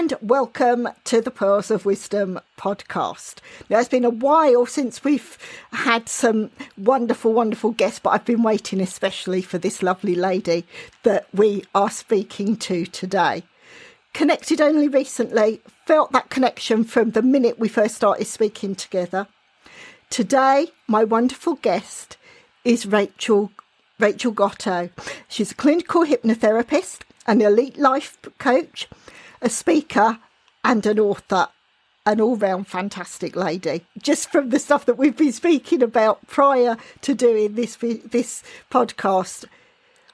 And welcome to the Pearls of Wisdom podcast. Now, it's been a while since we've had some wonderful, wonderful guests, but I've been waiting especially for this lovely lady that we are speaking to today. Connected only recently, felt that connection from the minute we first started speaking together. Today, my wonderful guest is Rachel Rachel Gotto. She's a clinical hypnotherapist, an elite life coach, a speaker, and an author. An all round fantastic lady. Just from the stuff that we've been speaking about prior to doing this, this podcast,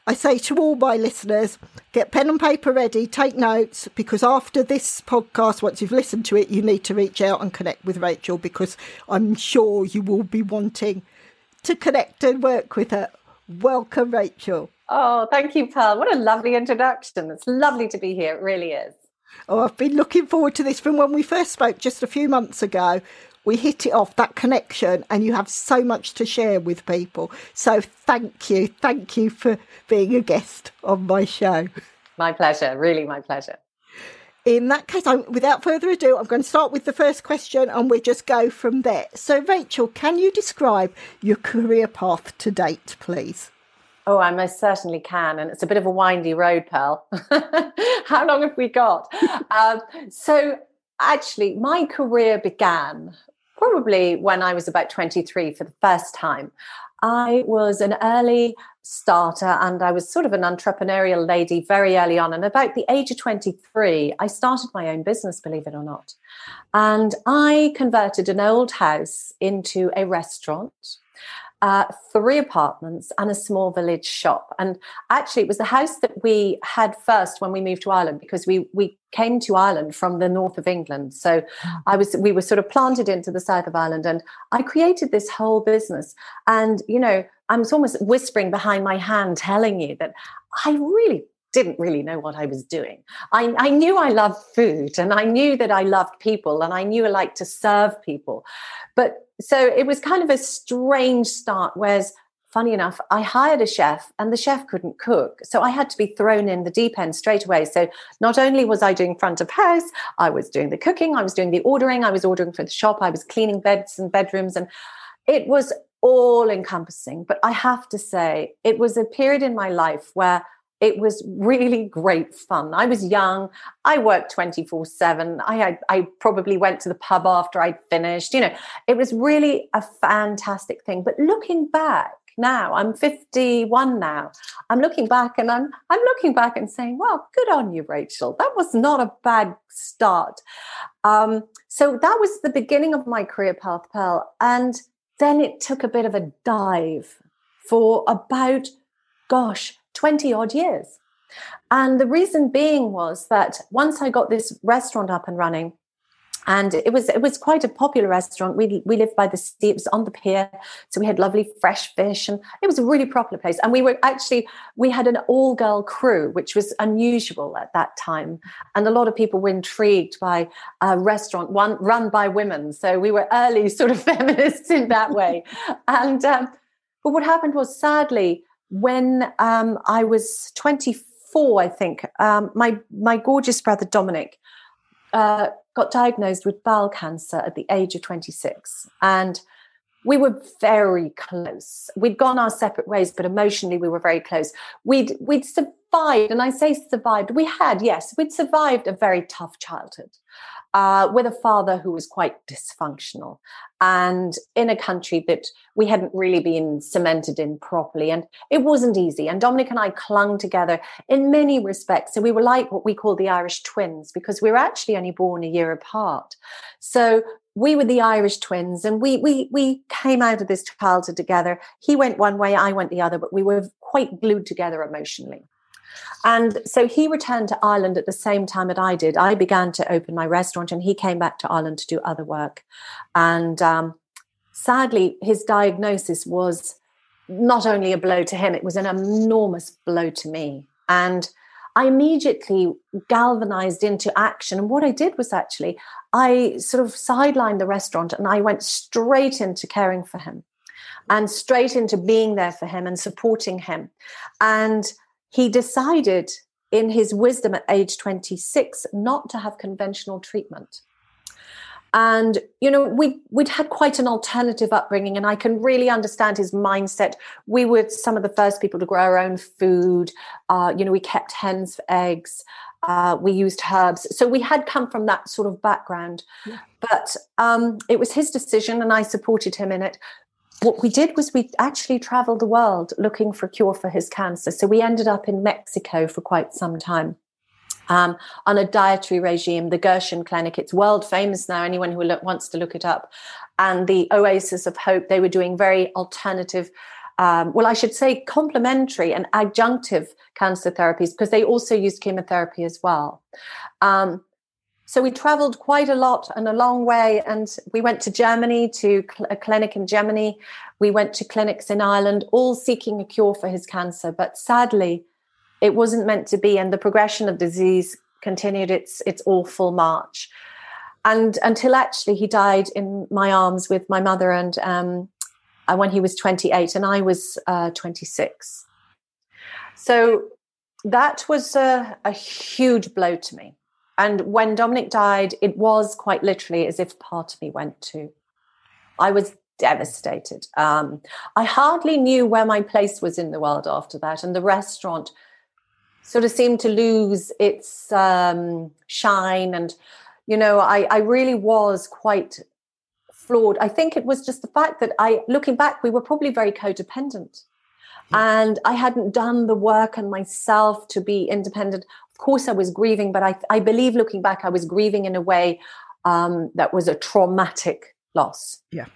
I say to all my listeners get pen and paper ready, take notes, because after this podcast, once you've listened to it, you need to reach out and connect with Rachel because I'm sure you will be wanting to connect and work with her. Welcome, Rachel. Oh, thank you, Pearl. What a lovely introduction. It's lovely to be here. It really is. Oh, I've been looking forward to this from when we first spoke just a few months ago. We hit it off, that connection, and you have so much to share with people. So thank you. Thank you for being a guest on my show. My pleasure. Really, my pleasure. In that case, I'm, without further ado, I'm going to start with the first question and we'll just go from there. So, Rachel, can you describe your career path to date, please? Oh, I most certainly can. And it's a bit of a windy road, Pearl. How long have we got? um, so, actually, my career began probably when I was about 23 for the first time. I was an early starter and I was sort of an entrepreneurial lady very early on. And about the age of 23, I started my own business, believe it or not. And I converted an old house into a restaurant uh, three apartments and a small village shop. And actually, it was the house that we had first when we moved to Ireland because we we came to Ireland from the north of England. So mm. I was we were sort of planted into the south of Ireland, and I created this whole business. And you know, I'm almost whispering behind my hand, telling you that I really didn't really know what I was doing. I, I, knew I loved food and I knew that I loved people and I knew I liked to serve people. But so it was kind of a strange start. Whereas, funny enough, I hired a chef and the chef couldn't cook. So I had to be thrown in the deep end straight away. So not only was I doing front of house, I was doing the cooking, I was doing the ordering, I was ordering for the shop, I was cleaning beds and bedrooms. And it was all encompassing. But I have to say, it was a period in my life where it was really great fun. I was young. I worked 24 7. I I probably went to the pub after I'd finished. You know, it was really a fantastic thing. But looking back now, I'm 51 now. I'm looking back and I'm I'm looking back and saying, well, good on you, Rachel. That was not a bad start. Um, so that was the beginning of my career path, Pearl. And then it took a bit of a dive for about, gosh, 20 odd years. And the reason being was that once I got this restaurant up and running, and it was it was quite a popular restaurant. We we lived by the sea; it was on the pier, so we had lovely fresh fish, and it was a really popular place. And we were actually we had an all girl crew, which was unusual at that time, and a lot of people were intrigued by a restaurant one run by women. So we were early sort of feminists in that way. and um, but what happened was, sadly, when um, I was 24, I think, um, my my gorgeous brother Dominic uh, got diagnosed with bowel cancer at the age of 26, and we were very close. We'd gone our separate ways, but emotionally we were very close. We'd we'd survived, and I say survived. We had, yes, we'd survived a very tough childhood uh, with a father who was quite dysfunctional and in a country that we hadn't really been cemented in properly. And it wasn't easy. And Dominic and I clung together in many respects. So we were like what we call the Irish twins because we were actually only born a year apart. So we were the Irish twins and we we we came out of this childhood together. He went one way, I went the other, but we were quite glued together emotionally. And so he returned to Ireland at the same time that I did. I began to open my restaurant, and he came back to Ireland to do other work. And um, sadly, his diagnosis was not only a blow to him, it was an enormous blow to me. And I immediately galvanized into action. And what I did was actually, I sort of sidelined the restaurant and I went straight into caring for him and straight into being there for him and supporting him. And he decided in his wisdom at age 26 not to have conventional treatment. And you know we we'd had quite an alternative upbringing and i can really understand his mindset. We were some of the first people to grow our own food. Uh, you know we kept hens for eggs. Uh, we used herbs. So we had come from that sort of background. Yeah. but um, it was his decision and i supported him in it what we did was we actually traveled the world looking for a cure for his cancer. So we ended up in Mexico for quite some time. Um, on a dietary regime, the Gerson Clinic. It's world famous now. Anyone who look, wants to look it up, and the Oasis of Hope. They were doing very alternative, um, well, I should say, complementary and adjunctive cancer therapies because they also used chemotherapy as well. Um, so we traveled quite a lot and a long way. And we went to Germany to a clinic in Germany. We went to clinics in Ireland, all seeking a cure for his cancer. But sadly, it wasn't meant to be. And the progression of disease continued its, its awful march. And until actually he died in my arms with my mother and um, uh, when he was 28 and I was uh, 26. So that was a, a huge blow to me and when Dominic died, it was quite literally as if part of me went too. I was devastated. Um, I hardly knew where my place was in the world after that. And the restaurant sort of seemed to lose its um, shine. And, you know, I, I really was quite flawed. I think it was just the fact that I, looking back, we were probably very codependent. And I hadn't done the work on myself to be independent of course, I was grieving, but I, I believe looking back, I was grieving in a way um, that was a traumatic loss. Yeah.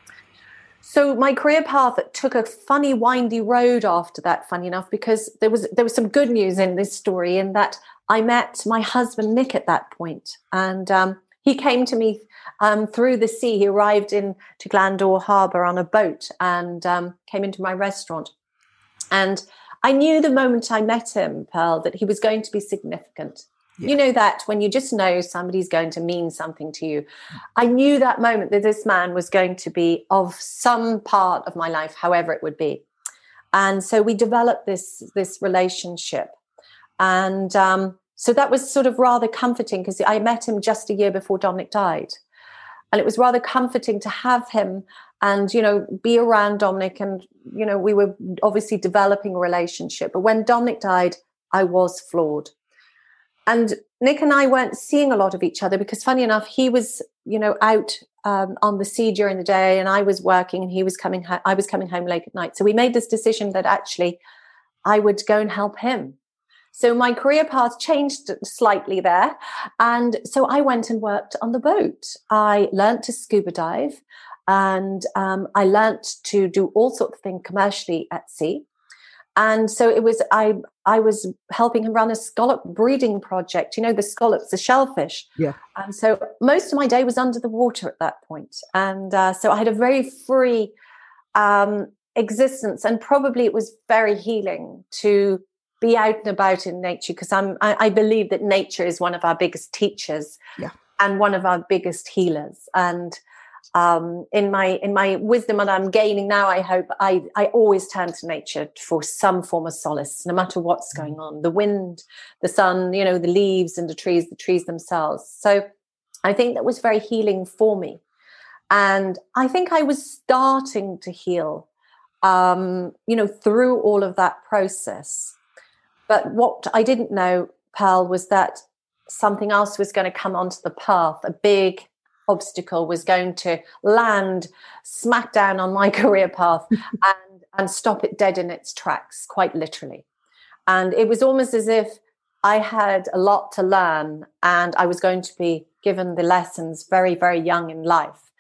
So my career path took a funny, windy road after that. Funny enough, because there was there was some good news in this story, in that I met my husband Nick at that point, and um, he came to me um, through the sea. He arrived in to Glandore Harbour on a boat and um, came into my restaurant, and I knew the moment I met him, Pearl, that he was going to be significant. Yeah. You know that when you just know somebody's going to mean something to you. I knew that moment that this man was going to be of some part of my life, however it would be. And so we developed this this relationship, and um, so that was sort of rather comforting because I met him just a year before Dominic died, and it was rather comforting to have him and you know be around dominic and you know we were obviously developing a relationship but when dominic died i was flawed and nick and i weren't seeing a lot of each other because funny enough he was you know out um, on the sea during the day and i was working and he was coming ho- i was coming home late at night so we made this decision that actually i would go and help him so my career path changed slightly there. And so I went and worked on the boat. I learned to scuba dive and um, I learnt to do all sorts of things commercially at sea. And so it was I I was helping him run a scallop breeding project. You know the scallops, the shellfish. Yeah. And so most of my day was under the water at that point, and uh, so I had a very free um, existence, and probably it was very healing to be out and about in nature because I'm I, I believe that nature is one of our biggest teachers. Yeah. And one of our biggest healers, and um, in my in my wisdom that I'm gaining now, I hope I I always turn to nature for some form of solace, no matter what's going mm. on. The wind, the sun, you know, the leaves and the trees, the trees themselves. So I think that was very healing for me, and I think I was starting to heal, um, you know, through all of that process. But what I didn't know, Pearl, was that something else was going to come onto the path, a big obstacle was going to land smack down on my career path and and stop it dead in its tracks quite literally and it was almost as if i had a lot to learn and i was going to be given the lessons very very young in life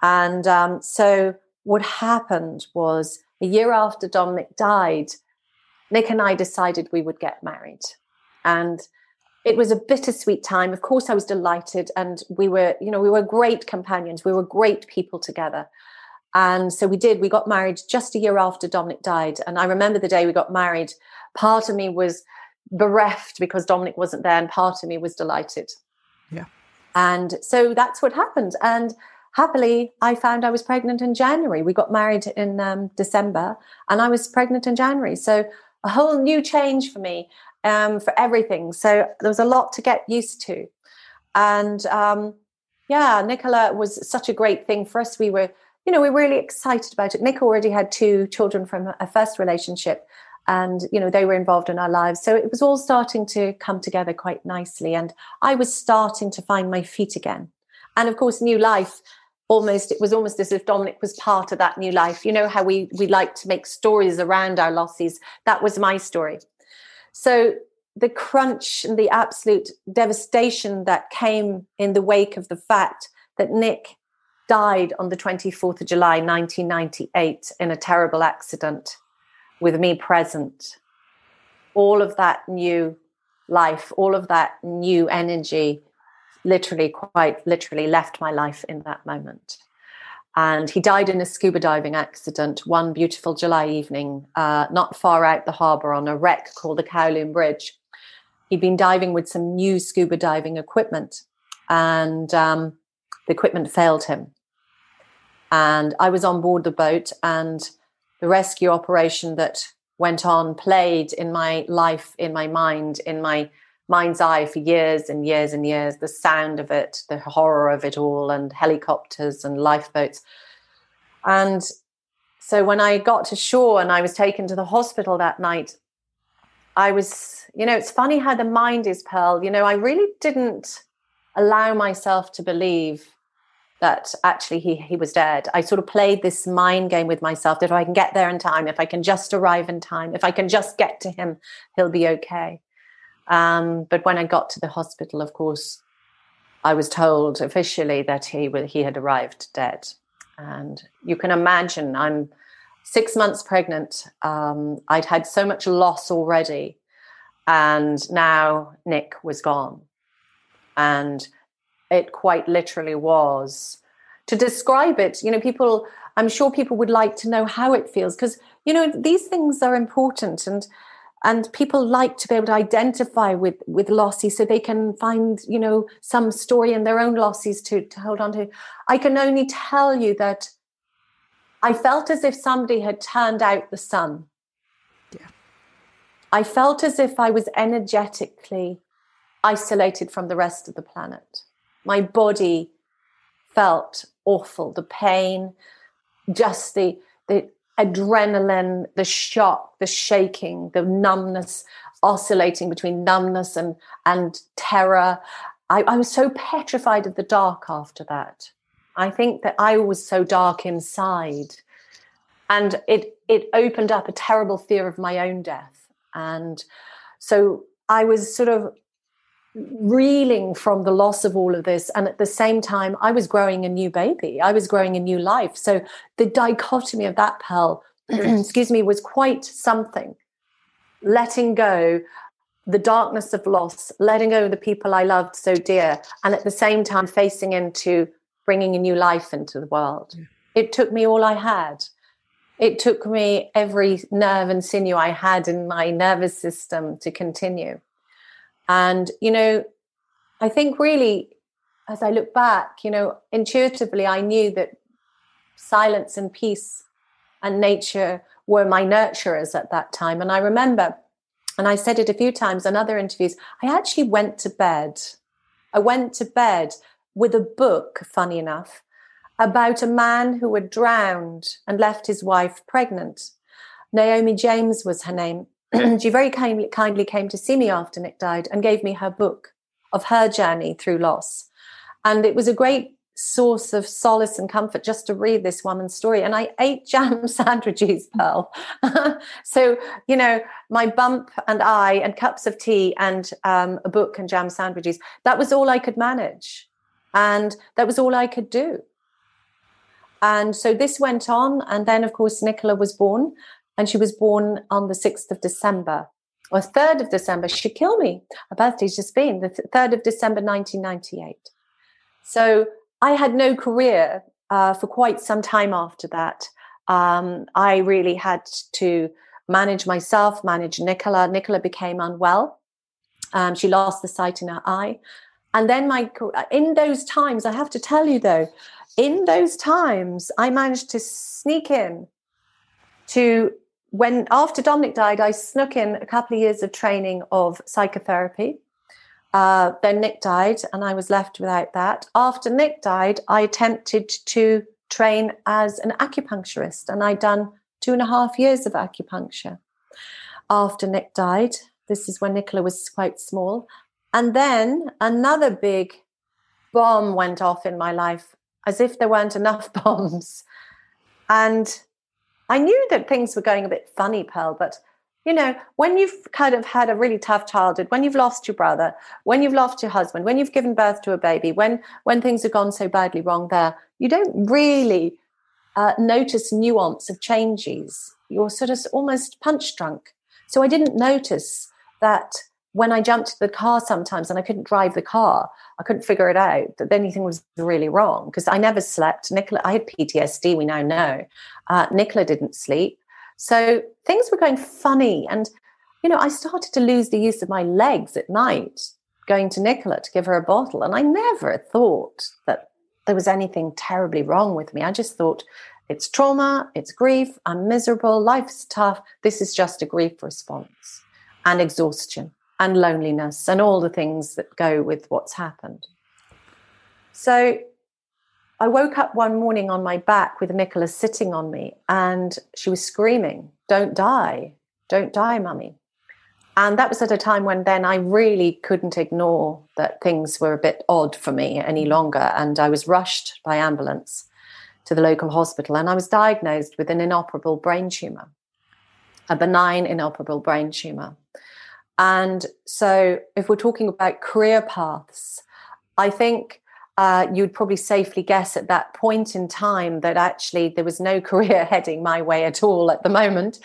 and um, so what happened was a year after dominic died Nick and I decided we would get married. And it was a bittersweet time. Of course, I was delighted, and we were, you know, we were great companions. We were great people together. And so we did. We got married just a year after Dominic died. And I remember the day we got married. Part of me was bereft because Dominic wasn't there, and part of me was delighted. Yeah. And so that's what happened. And happily, I found I was pregnant in January. We got married in um, December, and I was pregnant in January. So a whole new change for me um, for everything. So there was a lot to get used to. And um, yeah, Nicola was such a great thing for us. We were, you know, we were really excited about it. Nick already had two children from a first relationship and you know they were involved in our lives so it was all starting to come together quite nicely and i was starting to find my feet again and of course new life almost it was almost as if dominic was part of that new life you know how we we like to make stories around our losses that was my story so the crunch and the absolute devastation that came in the wake of the fact that nick died on the 24th of july 1998 in a terrible accident with me present, all of that new life, all of that new energy literally, quite literally left my life in that moment. And he died in a scuba diving accident one beautiful July evening, uh, not far out the harbour on a wreck called the Kowloon Bridge. He'd been diving with some new scuba diving equipment, and um, the equipment failed him. And I was on board the boat, and the rescue operation that went on played in my life, in my mind, in my mind's eye for years and years and years. The sound of it, the horror of it all, and helicopters and lifeboats. And so when I got to shore and I was taken to the hospital that night, I was, you know, it's funny how the mind is, Pearl. You know, I really didn't allow myself to believe that actually he he was dead. I sort of played this mind game with myself that if I can get there in time, if I can just arrive in time, if I can just get to him, he'll be okay. Um, but when I got to the hospital, of course, I was told officially that he he had arrived dead. And you can imagine, I'm six months pregnant. Um, I'd had so much loss already, and now Nick was gone, and it quite literally was. To describe it, you know, people, I'm sure people would like to know how it feels because, you know, these things are important and and people like to be able to identify with with losses so they can find you know some story in their own losses to, to hold on to. I can only tell you that i felt as if somebody had turned out the sun. Yeah. I felt as if i was energetically isolated from the rest of the planet. My body felt awful. The pain, just the the adrenaline, the shock, the shaking, the numbness, oscillating between numbness and and terror. I, I was so petrified of the dark after that. I think that I was so dark inside. And it it opened up a terrible fear of my own death. And so I was sort of reeling from the loss of all of this. And at the same time i was growing a new baby. I was growing a new life. So the dichotomy of that pearl mm-hmm. excuse me was quite something. Letting go the darkness of loss letting go of the people i loved so dear and at the same time facing into bringing a new life into the world. It took me all i had. It took me every nerve and sinew i had in my nervous system to continue and, you know, I think really, as I look back, you know, intuitively, I knew that silence and peace and nature were my nurturers at that time. And I remember, and I said it a few times in other interviews, I actually went to bed. I went to bed with a book, funny enough, about a man who had drowned and left his wife pregnant. Naomi James was her name. she very kindly, kindly came to see me after Nick died and gave me her book of her journey through loss. And it was a great source of solace and comfort just to read this woman's story. And I ate jam sandwiches, Pearl. so, you know, my bump and I, and cups of tea and um, a book and jam sandwiches, that was all I could manage. And that was all I could do. And so this went on. And then, of course, Nicola was born and she was born on the 6th of December or 3rd of December. She'd kill me. Her birthday's just been the 3rd of December 1998. So I had no career uh, for quite some time after that. Um, I really had to manage myself, manage Nicola. Nicola became unwell. Um, she lost the sight in her eye. And then my in those times, I have to tell you though, in those times, I managed to sneak in to when after Dominic died, I snuck in a couple of years of training of psychotherapy. Uh, then Nick died, and I was left without that. After Nick died, I attempted to train as an acupuncturist, and I'd done two and a half years of acupuncture. After Nick died, this is when Nicola was quite small. And then another big bomb went off in my life, as if there weren't enough bombs. And I knew that things were going a bit funny, Pearl, but you know, when you've kind of had a really tough childhood, when you've lost your brother, when you've lost your husband, when you've given birth to a baby, when when things have gone so badly wrong there, you don't really uh, notice nuance of changes. You're sort of almost punch drunk. So I didn't notice that when I jumped the car sometimes and I couldn't drive the car, I couldn't figure it out that anything was really wrong because I never slept. Nicola, I had PTSD, we now know. Uh, Nicola didn't sleep. So things were going funny. And, you know, I started to lose the use of my legs at night going to Nicola to give her a bottle. And I never thought that there was anything terribly wrong with me. I just thought it's trauma, it's grief, I'm miserable, life's tough. This is just a grief response and exhaustion and loneliness and all the things that go with what's happened. So I woke up one morning on my back with Nicola sitting on me and she was screaming, Don't die, don't die, mummy. And that was at a time when then I really couldn't ignore that things were a bit odd for me any longer. And I was rushed by ambulance to the local hospital and I was diagnosed with an inoperable brain tumor, a benign inoperable brain tumor. And so, if we're talking about career paths, I think uh, you'd probably safely guess at that point in time that actually there was no career heading my way at all at the moment.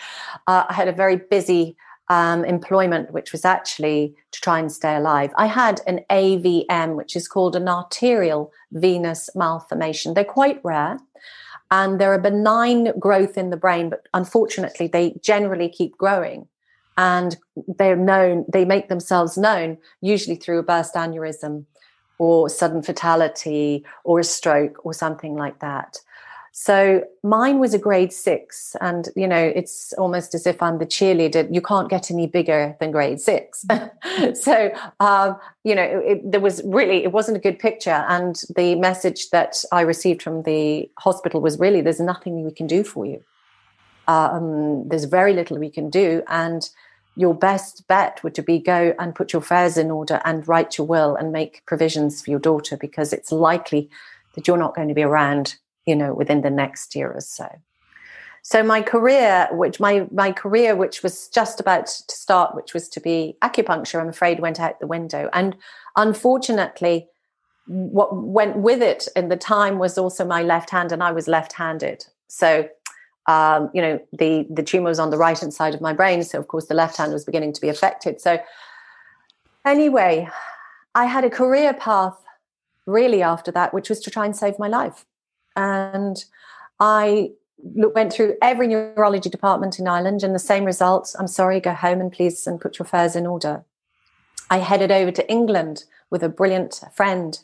Uh, I had a very busy um, employment, which was actually to try and stay alive. I had an AVM, which is called an arterial venous malformation. They're quite rare and they're a benign growth in the brain, but unfortunately, they generally keep growing and they're known they make themselves known usually through a burst aneurysm or sudden fatality or a stroke or something like that. So mine was a grade six and you know it's almost as if i'm the cheerleader. You can't get any bigger than grade six. So um, you know it, there was really it wasn't a good picture and the message that i received from the hospital was really there's nothing we can do for you um, there's very little we can do and your best bet would to be go and put your affairs in order and write your will and make provisions for your daughter because it's likely that you're not going to be around you know within the next year or so. So my career which my my career which was just about to start which was to be acupuncture i'm afraid went out the window. And unfortunately what went with it in the time was also my left hand and i was left handed so um, you know, the the tumor was on the right hand side of my brain, so of course the left hand was beginning to be affected. So anyway, I had a career path really after that, which was to try and save my life, and I went through every neurology department in Ireland, and the same results. I'm sorry, go home and please and put your affairs in order. I headed over to England with a brilliant friend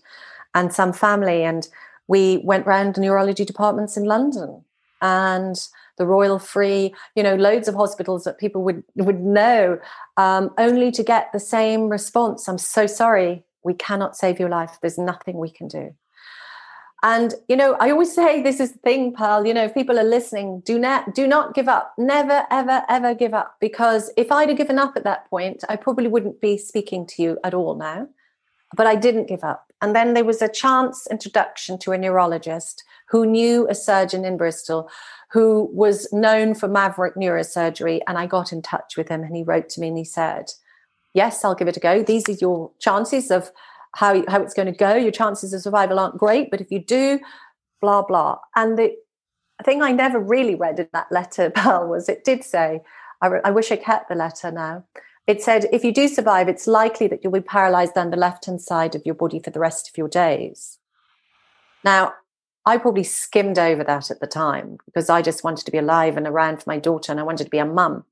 and some family, and we went round the neurology departments in London and the Royal Free, you know, loads of hospitals that people would would know, um, only to get the same response. I'm so sorry, we cannot save your life. There's nothing we can do. And you know, I always say this is the thing, Pearl. You know, if people are listening, do not do not give up. Never, ever, ever give up. Because if I'd have given up at that point, I probably wouldn't be speaking to you at all now. But I didn't give up. And then there was a chance introduction to a neurologist who knew a surgeon in Bristol who was known for maverick neurosurgery. And I got in touch with him and he wrote to me and he said, Yes, I'll give it a go. These are your chances of how, how it's going to go. Your chances of survival aren't great, but if you do, blah, blah. And the, thing I never really read in that letter, Pearl, was it did say, I, re- I wish I kept the letter now. It said, if you do survive, it's likely that you'll be paralyzed on the left hand side of your body for the rest of your days. Now, I probably skimmed over that at the time because I just wanted to be alive and around for my daughter and I wanted to be a mum.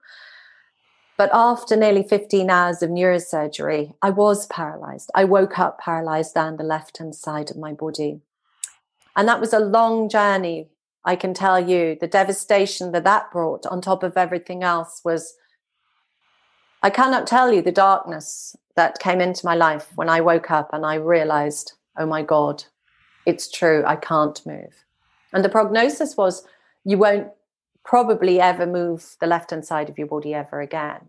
But after nearly 15 hours of neurosurgery, I was paralyzed. I woke up paralyzed down the left hand side of my body. And that was a long journey. I can tell you the devastation that that brought on top of everything else was. I cannot tell you the darkness that came into my life when I woke up and I realized, oh my God, it's true, I can't move. And the prognosis was you won't probably ever move the left hand side of your body ever again.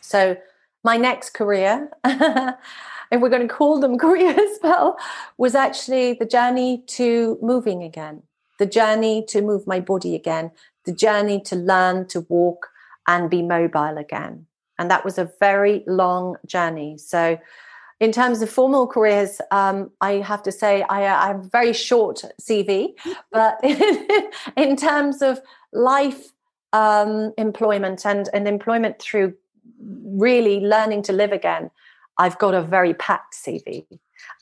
So, my next career, and we're going to call them careers, well, was actually the journey to moving again, the journey to move my body again, the journey to learn to walk and be mobile again. And that was a very long journey. So, in terms of formal careers, um, I have to say I, I, have a very short CV, but in, terms of life um, employment and, and employment through really learning to live again, I've got a very packed CV.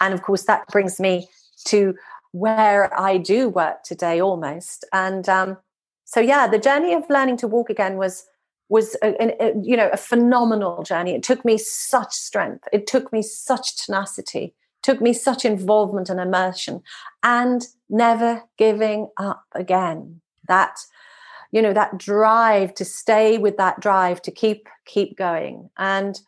And of course, that brings me to where I do work today almost. And um, so, yeah, the journey of learning to walk again was was a, a, you know a phenomenal journey. It took me such strength. It took me such tenacity. Took me such involvement and immersion. And never giving up again. That you know that drive to stay with that drive to keep keep going. And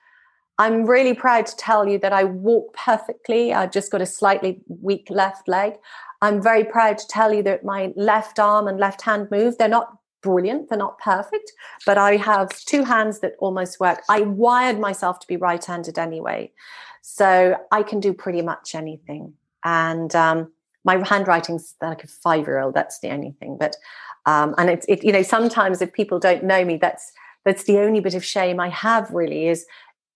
i'm really proud to tell you that i walk perfectly. I've just got a slightly weak left leg. I'm very proud to tell you that my left arm and left hand move they're not brilliant. They're not perfect, but I have two hands that almost work. I wired myself to be right handed anyway. So I can do pretty much anything. And um, my handwriting's like a five year old. That's the only thing. But, um, and it's, it, you know, sometimes if people don't know me, that's, that's the only bit of shame I have really is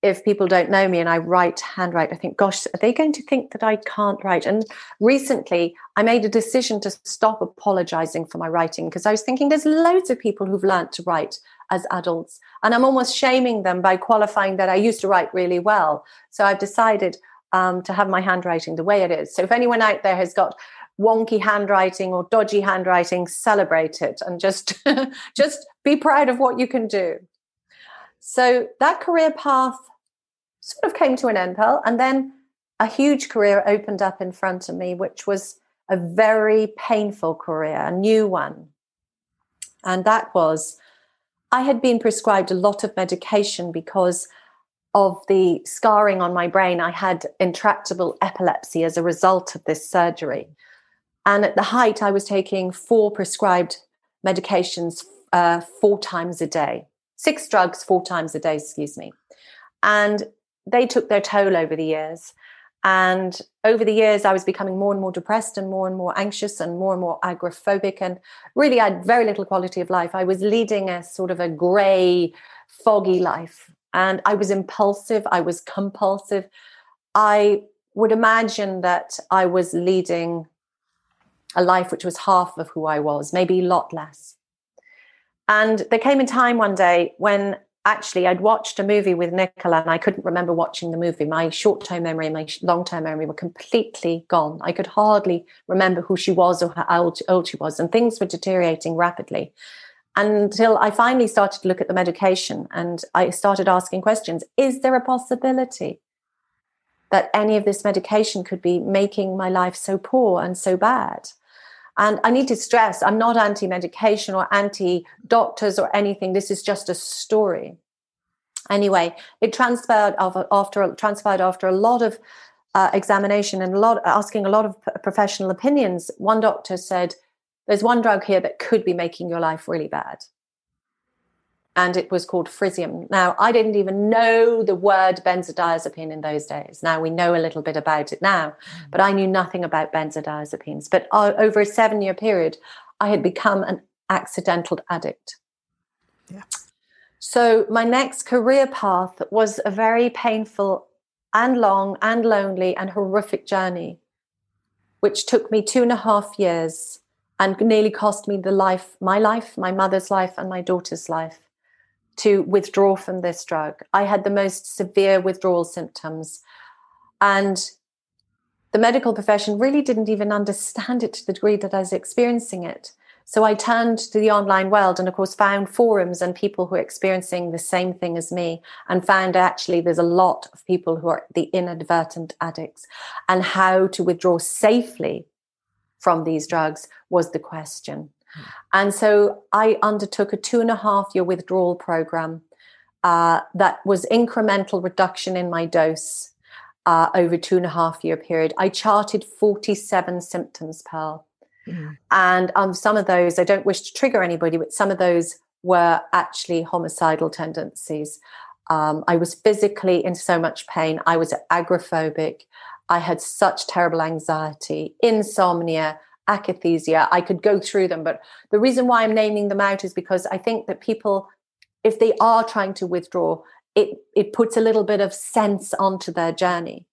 if people don't know me and I write handwrite, I think, gosh, are they going to think that I can't write? And recently I made a decision to stop apologizing for my writing because I was thinking there's loads of people who've learned to write as adults. And I'm almost shaming them by qualifying that I used to write really well. So I've decided um, to have my handwriting the way it is. So if anyone out there has got wonky handwriting or dodgy handwriting, celebrate it and just just be proud of what you can do. So that career path sort of came to an end, Pearl. And then a huge career opened up in front of me, which was a very painful career, a new one. And that was I had been prescribed a lot of medication because of the scarring on my brain. I had intractable epilepsy as a result of this surgery. And at the height, I was taking four prescribed medications uh, four times a day six drugs four times a day, excuse me. And they took their toll over the years. And over the years, I was becoming more and more depressed and more and more anxious and more and more agoraphobic. And really, I had very little quality of life. I was leading a sort of a gray, foggy life. And I was impulsive, I was compulsive. I would imagine that I was leading a life which was half of who I was, maybe a lot less. And there came a time one day when actually I'd watched a movie with Nicola and I couldn't remember watching the movie. My short term memory and my long term memory were completely gone. I could hardly remember who she was or how old, old she was, and things were deteriorating rapidly. Until I finally started to look at the medication and I started asking questions Is there a possibility that any of this medication could be making my life so poor and so bad? And I need to stress I'm not anti medication or anti doctors or anything. This is just a story. Anyway, it transpired after transpired after a lot of uh, examination and a lot asking a lot of professional opinions. One doctor said, "There's one drug here that could be making your life really bad." And it was called Frisium. Now, I didn't even know the word benzodiazepine in those days. Now we know a little bit about it now, mm. but I knew nothing about benzodiazepines. But uh, over a seven year period, I had become an accidental addict. Yeah. So my next career path was a very painful and long and lonely and horrific journey, which took me two and a half years and nearly cost me the life, my life, my mother's life, and my daughter's life to withdraw from this drug. I had the most severe withdrawal symptoms. And the medical profession really didn't even understand it to the degree that I was experiencing it. So I turned to the online world and, of course, found forums and people who are experiencing the same thing as me, and found actually there's a lot of people who are the inadvertent addicts. And how to withdraw safely from these drugs was the question. And so I undertook a two and a half year withdrawal program uh, that was incremental reduction in my dose uh, over two and a half year period. I charted 47 symptoms, Pearl. Mm. And um, some of those, I don't wish to trigger anybody, but some of those were actually homicidal tendencies. Um, I was physically in so much pain. I was agoraphobic. I had such terrible anxiety, insomnia, akathisia. I could go through them, but the reason why I'm naming them out is because I think that people, if they are trying to withdraw, it, it puts a little bit of sense onto their journey.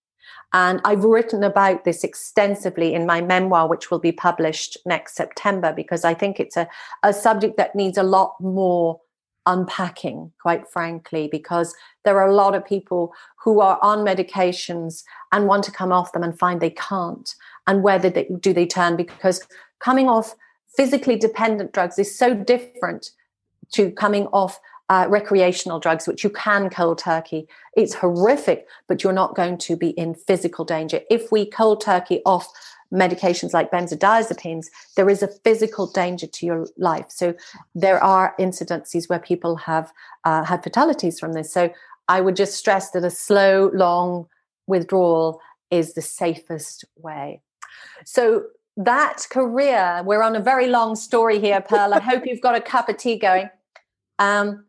And I've written about this extensively in my memoir, which will be published next September, because I think it's a, a subject that needs a lot more unpacking, quite frankly, because there are a lot of people who are on medications and want to come off them and find they can't. And whether they, do they turn? Because coming off physically dependent drugs is so different to coming off uh, recreational drugs, which you can cold turkey. It's horrific, but you're not going to be in physical danger. If we cold turkey off medications like benzodiazepines, there is a physical danger to your life. So there are incidences where people have uh, had fatalities from this. So I would just stress that a slow, long withdrawal is the safest way. So that career, we're on a very long story here, Pearl. I hope you've got a cup of tea going. Um,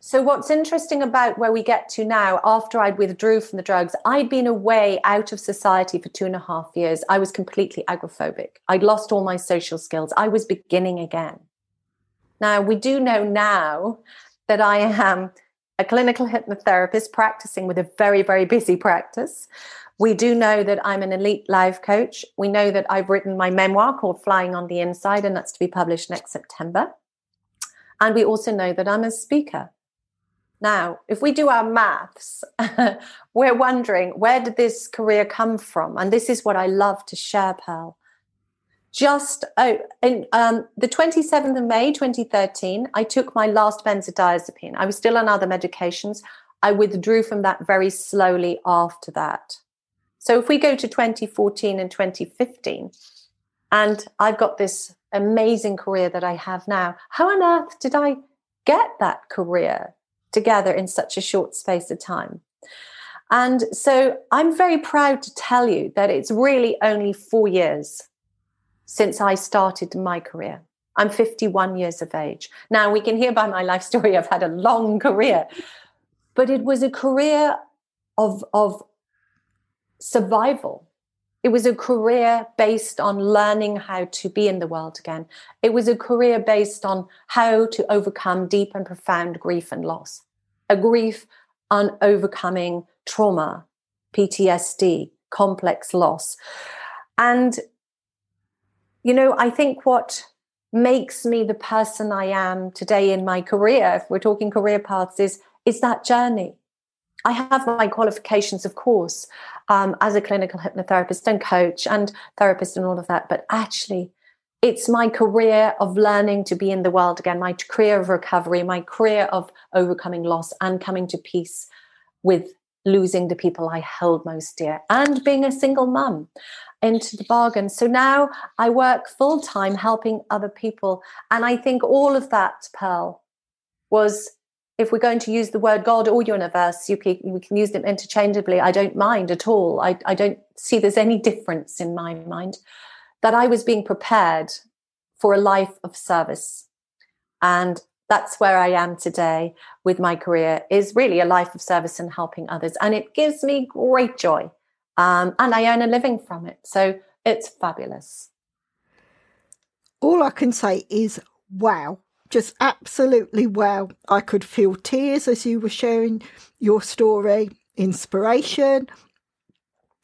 so, what's interesting about where we get to now, after I'd withdrew from the drugs, I'd been away out of society for two and a half years. I was completely agoraphobic. I'd lost all my social skills. I was beginning again. Now, we do know now that I am a clinical hypnotherapist practicing with a very, very busy practice. We do know that I'm an elite life coach. We know that I've written my memoir called Flying on the Inside, and that's to be published next September. And we also know that I'm a speaker. Now, if we do our maths, we're wondering where did this career come from? And this is what I love to share, Pearl. Just oh, in um, the 27th of May 2013, I took my last benzodiazepine. I was still on other medications. I withdrew from that very slowly after that. So if we go to 2014 and 2015, and I've got this amazing career that I have now, how on earth did I get that career? together in such a short space of time. And so I'm very proud to tell you that it's really only four years since I started my career. I'm 51 years of age. Now, we can hear by my life story, I've had a long career, but it was a career of, of survival. It was a career based on learning how to be in the world again. It was a career based on how to overcome deep and profound grief and loss. A grief on overcoming trauma, PTSD, complex loss. And, you know, I think what makes me the person I am today in my career, if we're talking career paths, is, is that journey. I have my qualifications, of course, um, as a clinical hypnotherapist and coach and therapist and all of that. But actually, it's my career of learning to be in the world again, my career of recovery, my career of overcoming loss and coming to peace with losing the people I held most dear and being a single mum into the bargain. So now I work full time helping other people. And I think all of that, Pearl, was if we're going to use the word God or universe, you can, we can use them interchangeably. I don't mind at all. I, I don't see there's any difference in my mind. That I was being prepared for a life of service. And that's where I am today with my career is really a life of service and helping others. And it gives me great joy. Um, and I earn a living from it. So it's fabulous. All I can say is wow just absolutely wow. I could feel tears as you were sharing your story, inspiration.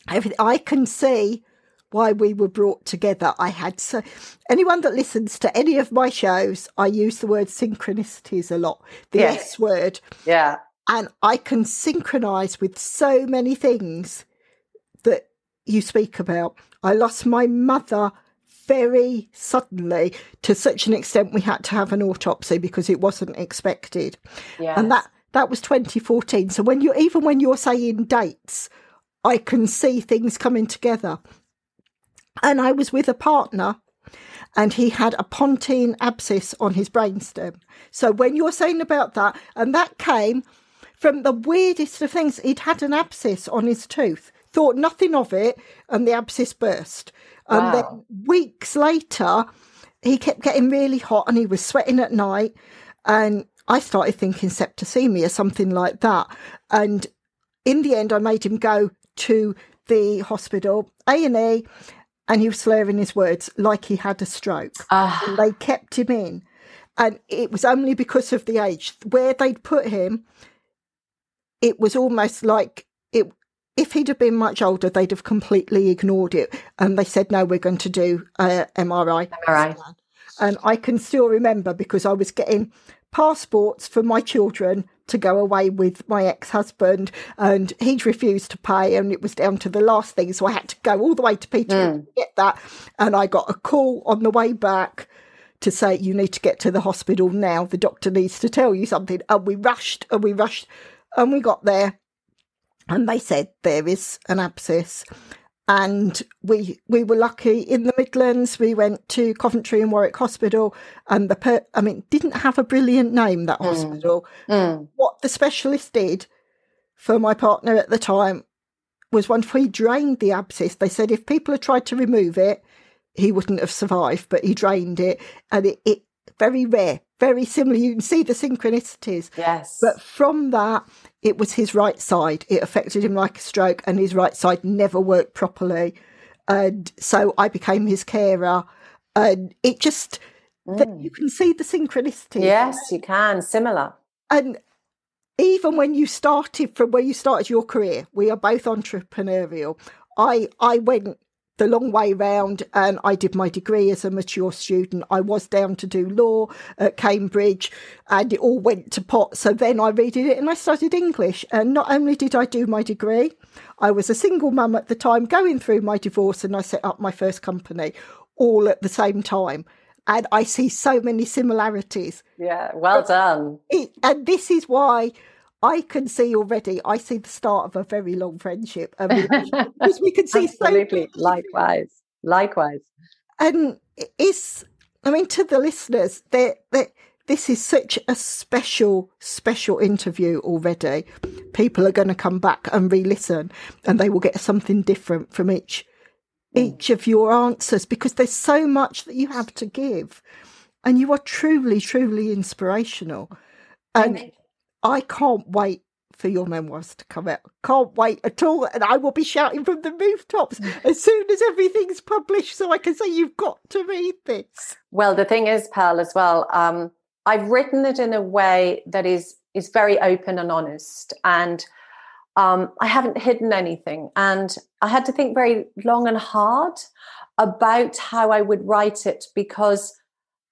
I can see why we were brought together. I had so anyone that listens to any of my shows, I use the word synchronicities a lot. The Yes. S word. Yeah. And I can synchronize with so many things that you speak about. I lost my mother very suddenly to such an extent we had to have an autopsy because it wasn't expected. Yeah. And that that was 2014. So when you even when you're saying dates, I can see things coming together. And I was with a partner and he had a pontine abscess on his brainstem. So when you're saying about that, and that came from the weirdest of things, he'd had an abscess on his tooth, thought nothing of it, and the abscess burst. And Wow. then weeks later, he kept getting really hot and he was sweating at night. And I started thinking septicemia, something like that. And in the end, I made him go to the hospital, A&E, and he was slurring his words like he had a stroke. Ah. And they kept him in. And it was only because of the age. Where they'd put him, it was almost like it. If he'd have been much older, they'd have completely ignored it. And they said, no, we're going to do uh, a MRI. MRI. And I can still remember because I was getting passports for my children to go away with my ex-husband and he'd refused to pay and it was down to the last thing so i had to go all the way to peter hmm. to get that and i got a call on the way back to say you need to get to the hospital now the doctor needs to tell you something and we rushed and we rushed and we got there and they said there is an abscess and we we were lucky in the Midlands. We went to Coventry and Warwick Hospital, and the per- I mean didn't have a brilliant name that hospital. Mm. What the specialist did for my partner at the time was once we drained the abscess, they said if people had tried to remove it, he wouldn't have survived, but he drained it, and it, it very rare, very similar. You can see the synchronicities. Yes. But from that, it was his right side. It affected him like a stroke, and his right side never worked properly. And so I became his carer. And it just, mm. that you can see the synchronicity. yes, you can. Similar. And even when you started from where you started your career, we are both entrepreneurial. I, I went the long way round and I did my degree as a mature student. I was down to do law at Cambridge and it all went to pot. So then I redid it and I studied English. And not only did I do my degree, I was a single mum at the time going through my divorce and I set up my first company all at the same time. And I see so many similarities Yeah. Well done. it, and this is why I can see already. I see the start of a very long friendship because we can see so Absolutely. many Likewise. Likewise. and it's i mean to the listeners that that this is such a special special interview already people are going to come back and re-listen and they will get something different from each mm. each of your answers because there's so much that you have to give and you are truly truly inspirational and i can't wait for your memoirs to come out. Can't wait at all. And I will be shouting from the rooftops as soon as everything's published so I can say, You've got to read this. Well, the thing is, Pearl, as well, um, I've written it in a way that is is very open and honest, and um, I haven't hidden anything. And I had to think very long and hard about how I would write it because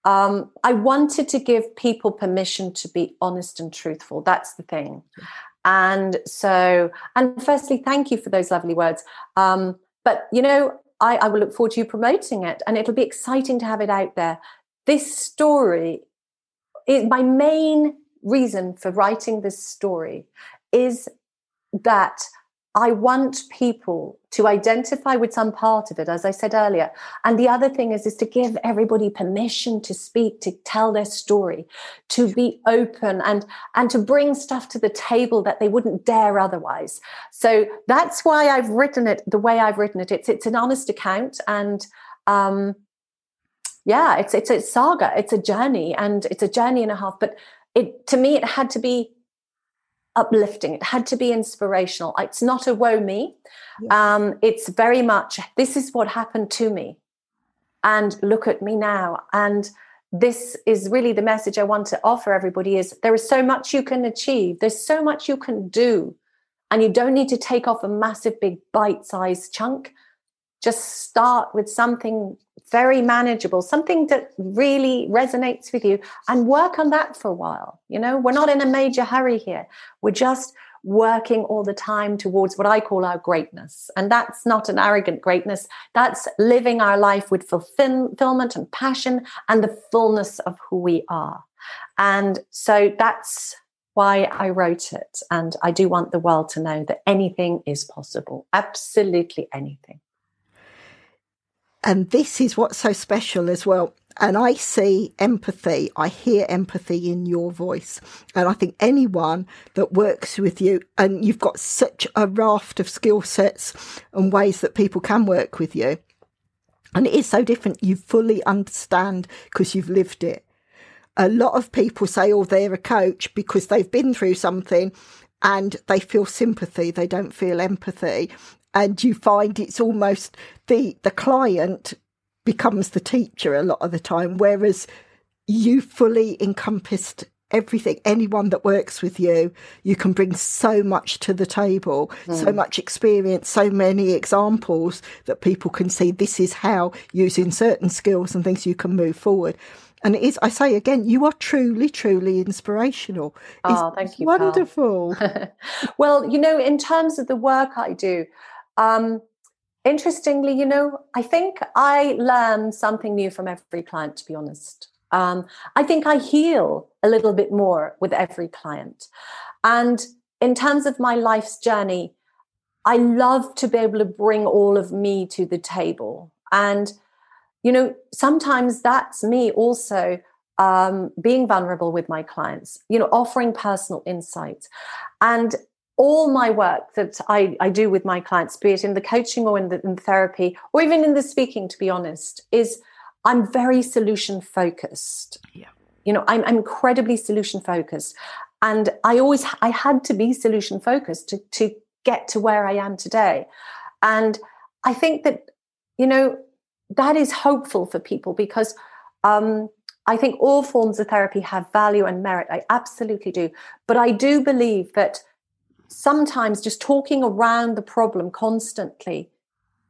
um, I wanted to give people permission to be honest and truthful. That's the thing. And so, and firstly, thank you for those lovely words. Um, but you know, I, I will look forward to you promoting it, and it'll be exciting to have it out there. This story is my main reason for writing this story is that I want people to identify with some part of it, as I said earlier. And the other thing is, is to give everybody permission to speak, to tell their story, to be open and and to bring stuff to the table that they wouldn't dare otherwise. So that's why I've written it the way I've written it. It's it's an honest account and um yeah, it's it's a saga, it's a journey, and it's a journey and a half. But it to me, it had to be uplifting. It had to be inspirational. It's not a woe me. Um, it's very much this is what happened to me, and look at me now. And this is really the message I want to offer everybody: is there is so much you can achieve. There's so much you can do, and you don't need to take off a massive, big, bite-sized chunk. just start with something very manageable, something that really resonates with you, and work on that for a while. You know, we're not in a major hurry here. We're just working all the time towards what I call our greatness. And that's not an arrogant greatness, that's living our life with fulfillment and passion and the fullness of who we are. And so that's why I wrote it. And I do want the world to know that anything is possible, absolutely anything. And this is what's so special as well. And I see empathy, I hear empathy in your voice. And I think anyone that works with you, and you've got such a raft of skill sets and ways that people can work with you. And it is so different. You fully understand because you've lived it. A lot of people say, oh, they're a coach because they've been through something and they feel sympathy, they don't feel empathy and you find it's almost the the client becomes the teacher a lot of the time whereas you fully encompassed everything anyone that works with you you can bring so much to the table mm. so hmm. much experience so many examples that people can see this is how using certain skills and things you can move forward and it is i say again you are truly truly inspirational it's oh thank you wonderful well you know in terms of the work i do um, interestingly, you know, I think I learn something new from every client, to be honest. Um, I think I heal a little bit more with every client. And in terms of my life's journey, I love to be able to bring all of me to the table. And, you know, sometimes that's me also um, being vulnerable with my clients, you know, offering personal insights. And all my work that I, I do with my clients, be it in the coaching or in the, in therapy or even in the speaking, to be honest, is I'm very solution focused. Yeah. You know, I'm, I'm incredibly solution focused. And I always I had to be solution focused to, to get to where I am today. And I think that, you know, that is hopeful for people because um, I think all forms of therapy have value and merit. I absolutely do. But I do believe that sometimes just talking around the problem constantly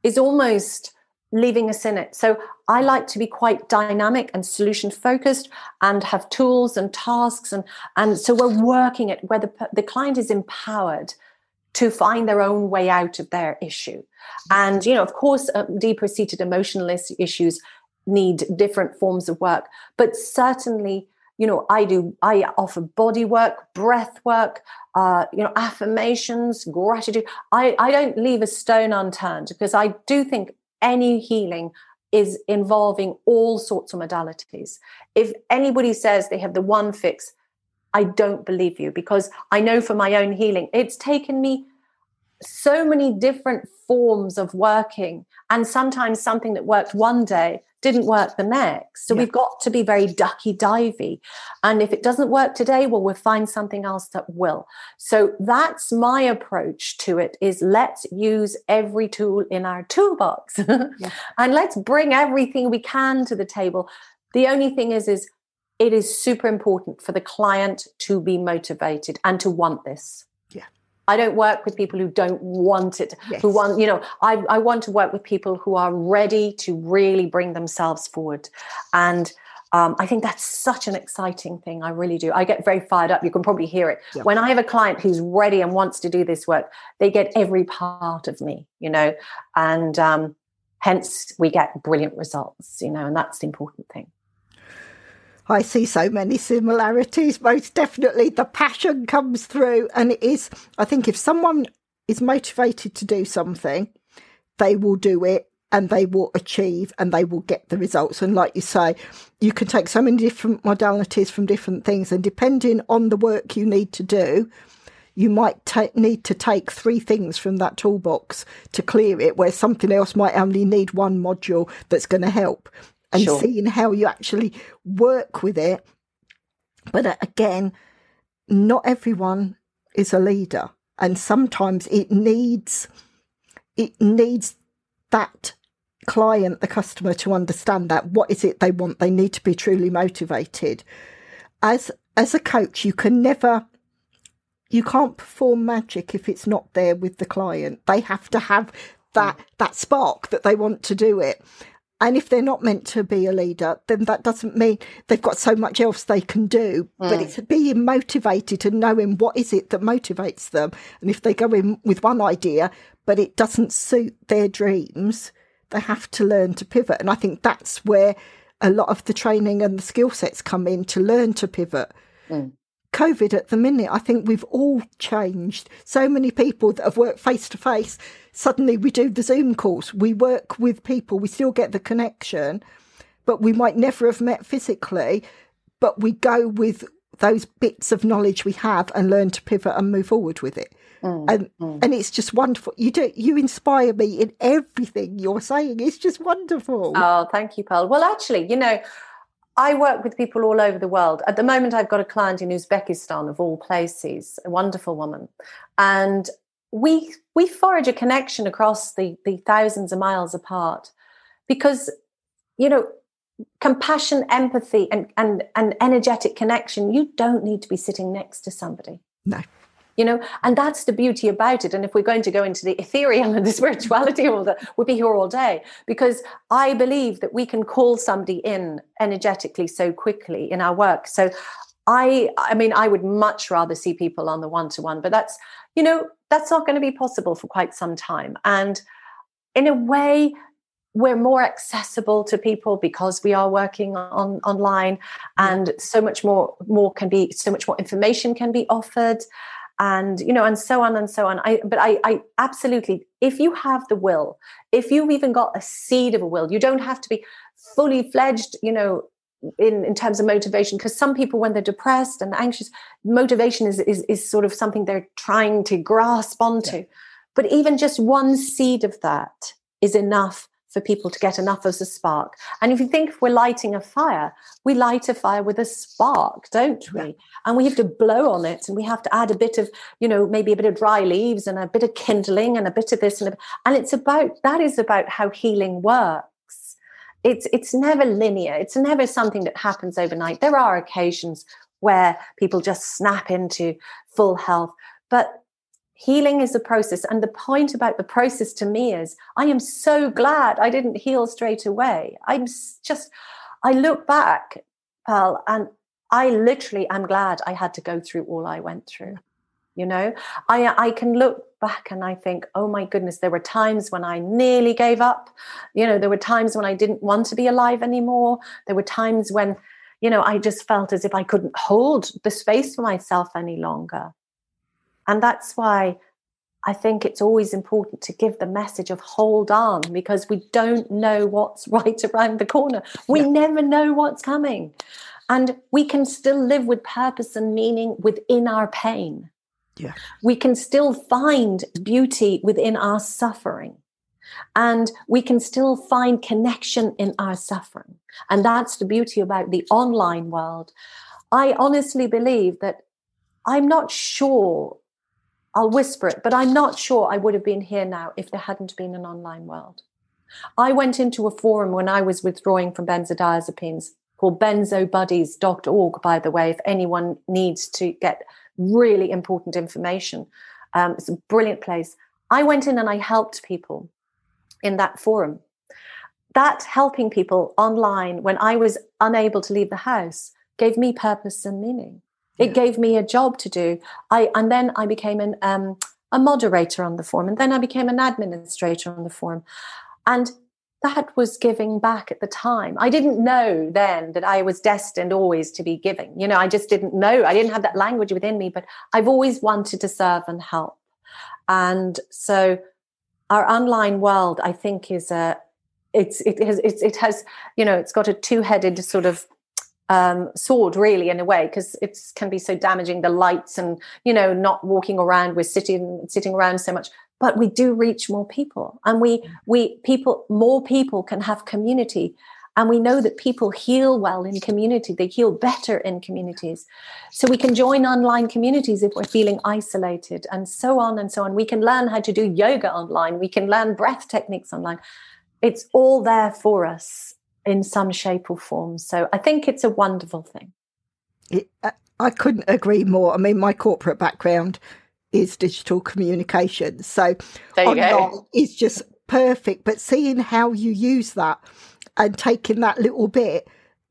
is almost leaving us in it. So I like to be quite dynamic and solution focused and have tools and tasks and and so we're working it where the, the client is empowered to find their own way out of their issue. And you know, of course, uh, deeper seated emotional issues need different forms of work, but certainly you know i do i offer body work breath work uh, you know affirmations gratitude. I, I don't leave a stone unturned because i do think any healing is involving all sorts of modalities. If anybody says they have the one fix i don't believe you because i know for my own healing it's taken me so many different forms of working and sometimes something that worked one day didn't work the next. So yeah. we've got to be very ducky divey. And if it doesn't work today, well, we'll find something else that will. So that's my approach to it is let's use every tool in our toolbox yeah. and let's bring everything we can to the table. The only thing is, is it is super important for the client to be motivated and to want this. I don't work with people who don't want it, yes. who want, you know, I, I want to work with people who are ready to really bring themselves forward. And um, I think that's such an exciting thing. I really do. I get very fired up. You can probably hear it. Yeah. When I have a client who's ready and wants to do this work, they get every part of me, you know, and um, hence we get brilliant results, you know, and that's the important thing. I see so many similarities. Most definitely, the passion comes through, and it is. I think if someone is motivated to do something, they will do it and they will achieve and they will get the results. And like you say, you can take so many different modalities from different things, and depending on the work you need to do, you might need to take three things from that toolbox to clear it, where something else might only need one module that's going to help and sure. seeing how you actually work with it. But uh, again, not everyone is a leader, and sometimes it needs it needs that client, the customer, to understand that what is it they want. They need to be truly motivated. As as a coach, you can never you can't perform magic if it's not there with the client. They have to have that that spark that they want to do it. And if they're not meant to be a leader, then that doesn't mean they've got so much else they can do. Mm. But it's being motivated and knowing what is it that motivates them. And if they go in with one idea, but it doesn't suit their dreams, they have to learn to pivot. And I think that's where a lot of the training and the skill sets come in to learn to pivot. Mm. COVID at the minute, I think we've all changed. So many people that have worked face to face, suddenly we do the Zoom calls. We work with people, we still get the connection, but we might never have met physically. But we go with those bits of knowledge we have and learn to pivot and move forward with it. Mm, and mm. and it's just wonderful. You do you inspire me in everything you're saying. It's just wonderful. Oh, thank you, Pearl. Well, actually, you know, I work with people all over the world. At the moment, I've got a client in Uzbekistan, of all places, a wonderful woman, and we we forge a connection across the the thousands of miles apart, because you know compassion empathy and and and energetic connection you don't need to be sitting next to somebody. No. You know and that's the beauty about it. And if we're going to go into the ethereal and the spirituality of all that we'll be here all day because i believe that we can call somebody in energetically so quickly in our work. So i i mean i would much rather see people on the one to one but that's you know that's not going to be possible for quite some time. And in a way we're more accessible to people because we are working on online and so much more more can be so much more information can be offered and you know and so on and so on. I but i i absolutely if you have the will if you've even got a seed of a will you don't have to be fully fledged you know in in terms of motivation because some people when they're depressed and anxious motivation is is, is sort of something they're trying to grasp onto yeah. but even just one seed of that is enough for people to get enough as a spark. And if you think if we're lighting a fire, we light a fire with a spark, don't we? Yeah. And we have to blow on it and we have to add a bit of, you know, maybe a bit of dry leaves and a bit of kindling and a bit of this and a, and it's about that is about how healing works. It's it's never linear. It's never something that happens overnight. There are occasions where people just snap into full health, but healing is a process and the point about the process to me is i am so glad i didn't heal straight away i'm just i look back pal and i literally am glad i had to go through all i went through you know i i can look back and i think oh my goodness there were times when i nearly gave up you know there were times when i didn't want to be alive anymore there were times when you know i just felt as if i couldn't hold the space for myself any longer and that's why I think it's always important to give the message of hold on because we don't know what's right around the corner. We never know what's coming. And we can still live with purpose and meaning within our pain. Yeah. We can still find beauty within our suffering. And we can still find connection in our suffering. And that's the beauty about the online world. I honestly believe that I'm not sure I'll whisper it, but I'm not sure I would have been here now if there hadn't been an online world. I went into a forum when I was withdrawing from benzodiazepines called benzobuddies.org, by the way, if anyone needs to get really important information. Um, it's a brilliant place. I went in and I helped people in that forum. That helping people online when I was unable to leave the house gave me purpose and meaning. It gave me a job to do. I and then I became an um, a moderator on the forum, and then I became an administrator on the forum, and that was giving back at the time. I didn't know then that I was destined always to be giving. You know, I just didn't know. I didn't have that language within me, but I've always wanted to serve and help. And so our online world, I think, is a it's it has it's, it has you know it's got a two-headed sort of um, sword really in a way because it can be so damaging the lights and you know not walking around we're sitting sitting around so much but we do reach more people. And we we people more people can have community. And we know that people heal well in community. They heal better in communities. So we can join online communities if we're feeling isolated and so on and so on. We can learn how to do yoga online. We can learn breath techniques online. It's all there for us in some shape or form. So I think it's a wonderful thing. It, uh, I couldn't agree more. I mean, my corporate background is digital communication. so online is just perfect, but seeing how you use that and taking that little bit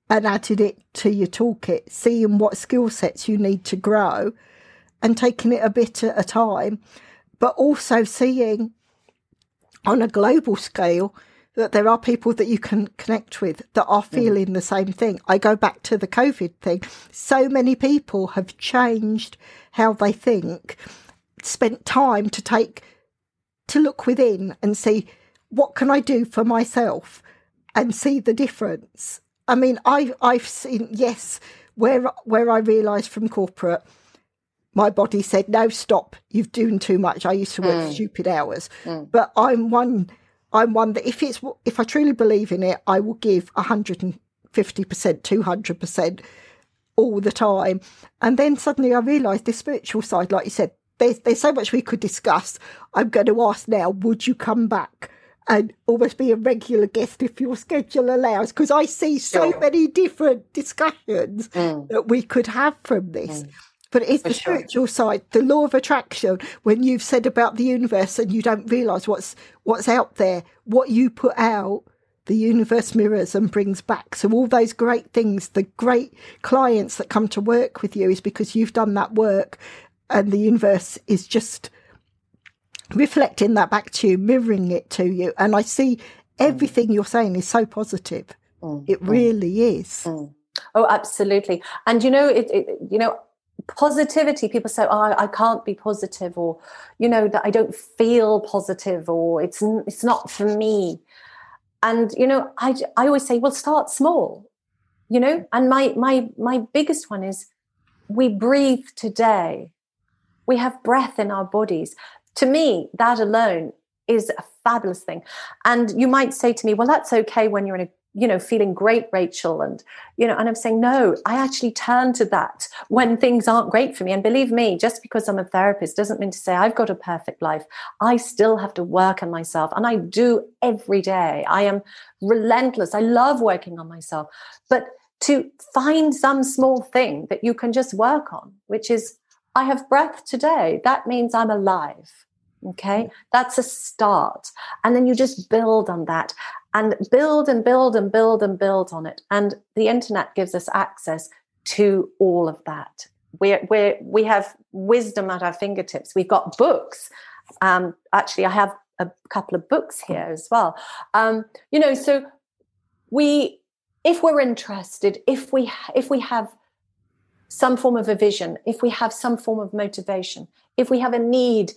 and adding it to your toolkit, seeing what skill sets you need to grow and taking it a bit at a time, but also seeing on a global scale that there are people that you can connect with that are mm. feeling mm. the same thing. I go back to the COVID thing. So many people have changed how they think, spent time to take, to look within and see what can I do for myself and see the difference. I mean, I, I've seen, yes, where, where I realised from corporate, my body said, no, stop, you've done too much. I used to work mm. stupid hours. Mm. But I'm one I'm one that if it's if I truly believe in it, I will give 150 percent, 200 percent all the time. And then suddenly I realised this spiritual side, like you said, there's there's so much we could discuss. I'm going to ask now, would you come back? and almost be a regular guest if your schedule allows, because I see so sure. many different discussions mm. that we could have from this. Mm. But it's For the sure. spiritual side, the law of attraction. When you've said about the universe and you don't realise what's what's out there, what you put out, the universe mirrors and brings back. So all those great things, the great clients that come to work with you, is because you've done that work, and the universe is just reflecting that back to you, mirroring it to you. And I see everything mm. you're saying is so positive. Mm. It mm. really is. Mm. Oh, absolutely. And you know, it, it, you know, positivity people say oh i can't be positive or you know that i don't feel positive or it's it's not for me and you know i i always say well start small you know and my my my biggest one is we breathe today we have breath in our bodies to me that alone is a fabulous thing and you might say to me well that's okay when you're in a you know, feeling great, Rachel. And, you know, and I'm saying, no, I actually turn to that when things aren't great for me. And believe me, just because I'm a therapist doesn't mean to say I've got a perfect life. I still have to work on myself. And I do every day. I am relentless. I love working on myself. But to find some small thing that you can just work on, which is, I have breath today. That means I'm alive. Okay, that's a start. And then you just build on that and build and build and build and build on it. And the internet gives us access to all of that. We're, we're, we have wisdom at our fingertips. We've got books. Um, actually, I have a couple of books here as well. Um, you know, so we, if we're interested, if we, if we have some form of a vision, if we have some form of motivation, if we have a need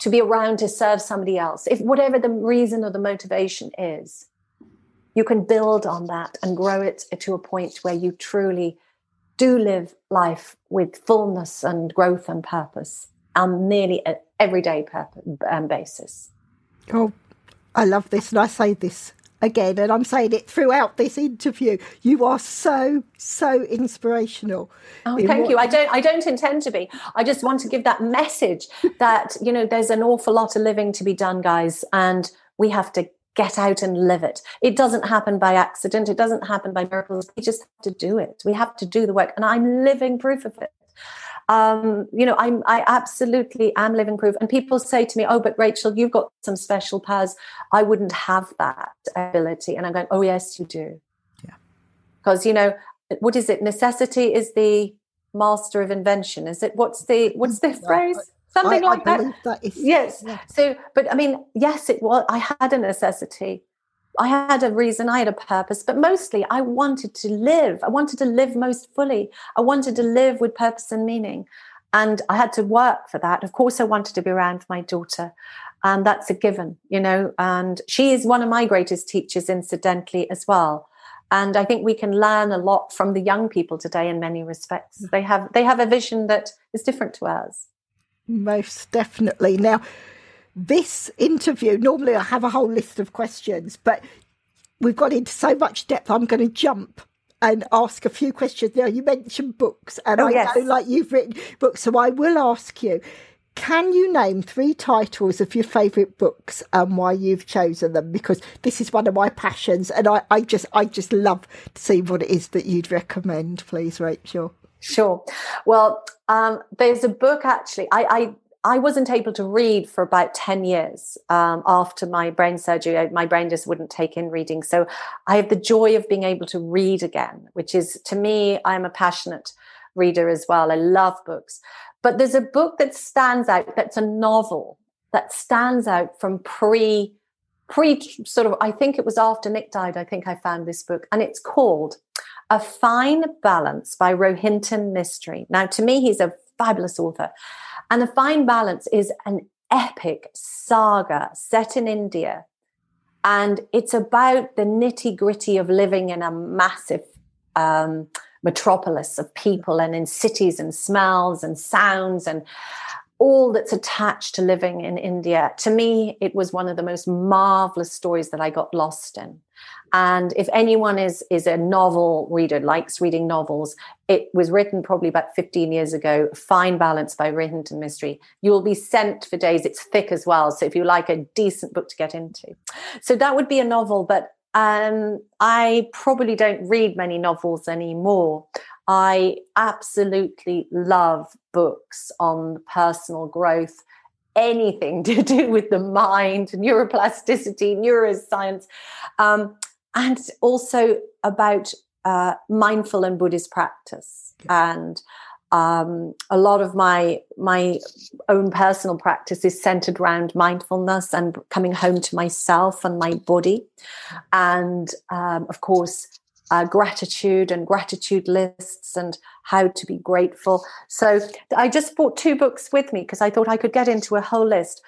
to be around to serve somebody else, if whatever the reason or the motivation is, you can build on that and grow it to a point where you truly do live life with fullness and growth and purpose on nearly an everyday purpose, um, basis. Oh, I love this, and I say this again, and I'm saying it throughout this interview. You are so so inspirational. Oh, in thank what... you. I don't I don't intend to be. I just want to give that message that you know there's an awful lot of living to be done, guys, and we have to get out and live it. It doesn't happen by accident. It doesn't happen by miracles. We just have to do it. We have to do the work. And I'm living proof of it. Um, you know, I'm I absolutely am living proof. And people say to me, Oh, but Rachel, you've got some special powers. I wouldn't have that ability. And I'm going, Oh, yes, you do. Yeah. Because, you know, what is it? Necessity is the master of invention. Is it what's the what's the phrase? something I, like I that. that is, yes. yes. So, but I mean, yes, it was. I had a necessity. I had a reason. I had a purpose. But mostly, I wanted to live. I wanted to live most fully. I wanted to live with purpose and meaning, and I had to work for that. Of course, I wanted to be around my daughter. And that's a given, you know. And she is one of my greatest teachers, incidentally, as well and i think we can learn a lot from the young people today in many respects mm. they have they have a vision that is different to ours most definitely. Now, this interview, normally I have a whole list of questions, but we've got into so much depth, I'm going to jump and ask a few questions. Now, you mentioned books, and oh, I yes. know like you've written books, so I will ask you. Can you name three titles of your favourite books and why you've chosen them? Because this is one of my passions, and I, I just I just love to see what it is that you'd recommend, please, Rachel. Sure. Well, um, there's a book actually. I, I I wasn't able to read for about 10 years um, after my brain surgery. My brain just wouldn't take in reading. So I have the joy of being able to read again, which is to me, I'm a passionate reader as well. I love books. But there's a book that stands out that's a novel that stands out from pre pre sort of I think it was after Nick died I think I found this book and it's called A Fine Balance by Rohinton Mistry. Now to me he's a fabulous author and A Fine Balance is an epic saga set in India and it's about the nitty-gritty of living in a massive um, metropolis of people and in cities and smells and sounds and all that's attached to living in India. To me, it was one of the most marvelous stories that I got lost in. And if anyone is is a novel reader, likes reading novels, it was written probably about 15 years ago. Fine Balance by Rohinton Mistry. You will be sent for days. It's thick as well. So if you like a decent book to get into. So that would be a novel, but um, I probably don't read many novels anymore. I absolutely love books on personal growth, anything to do with the mind, neuroplasticity, neuroscience, um, and also about uh, mindful and Buddhist practice. And um, a lot of my my own personal practice is centered around mindfulness and coming home to myself and my body, and um, of course uh, gratitude and gratitude lists and how to be grateful. So I just brought two books with me because I thought I could get into a whole list.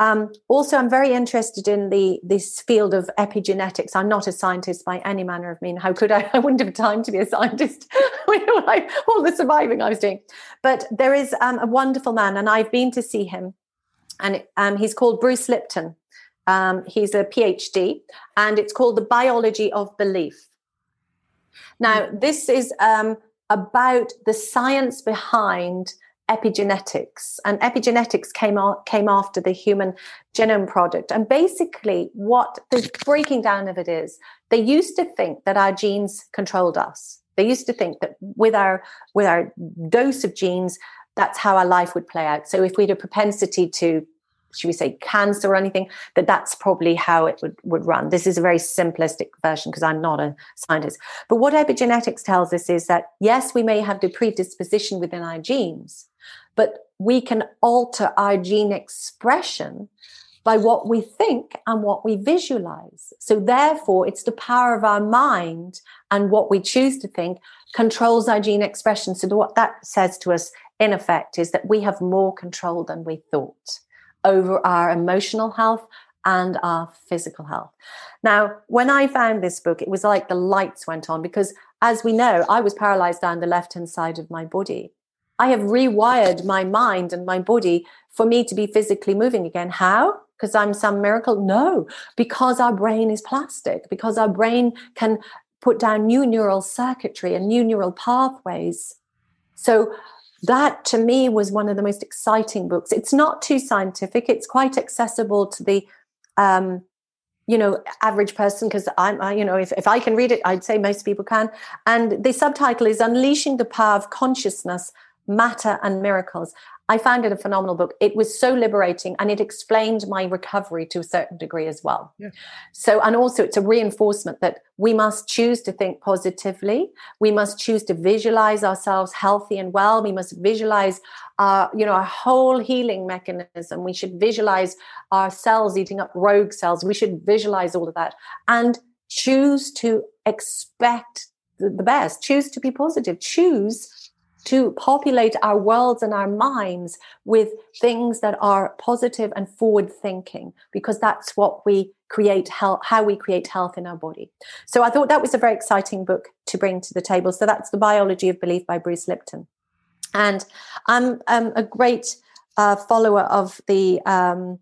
Um, also, I'm very interested in the this field of epigenetics. I'm not a scientist by any manner of mean. How could I? I wouldn't have time to be a scientist with all the surviving I was doing. But there is um, a wonderful man, and I've been to see him, and um, he's called Bruce Lipton. Um, he's a PhD, and it's called the Biology of Belief. Now, mm. this is um, about the science behind epigenetics, and epigenetics came on, came after the Human Genome Project. And basically, what the breaking down of it is, they used to think that our genes controlled us. They used to think that with our with our dose of genes, that's how our life would play out. So if we had a propensity to should we say cancer or anything that that's probably how it would, would run this is a very simplistic version because i'm not a scientist but what epigenetics tells us is that yes we may have the predisposition within our genes but we can alter our gene expression by what we think and what we visualize so therefore it's the power of our mind and what we choose to think controls our gene expression so what that says to us in effect is that we have more control than we thought over our emotional health and our physical health. Now, when I found this book, it was like the lights went on because, as we know, I was paralyzed down the left hand side of my body. I have rewired my mind and my body for me to be physically moving again. How? Because I'm some miracle? No, because our brain is plastic, because our brain can put down new neural circuitry and new neural pathways. So that to me was one of the most exciting books. It's not too scientific. It's quite accessible to the, um, you know, average person because I'm, I, you know, if, if I can read it, I'd say most people can. And the subtitle is Unleashing the Power of Consciousness, Matter and Miracles. I found it a phenomenal book. It was so liberating and it explained my recovery to a certain degree as well. Yeah. So, and also it's a reinforcement that we must choose to think positively. We must choose to visualize ourselves healthy and well. We must visualize our, you know, our whole healing mechanism. We should visualize our cells eating up rogue cells. We should visualize all of that and choose to expect the best, choose to be positive, choose to populate our worlds and our minds with things that are positive and forward thinking because that's what we create health how we create health in our body. So i thought that was a very exciting book to bring to the table. So that's the biology of belief by bruce lipton. And i'm um, a great uh, follower of the um,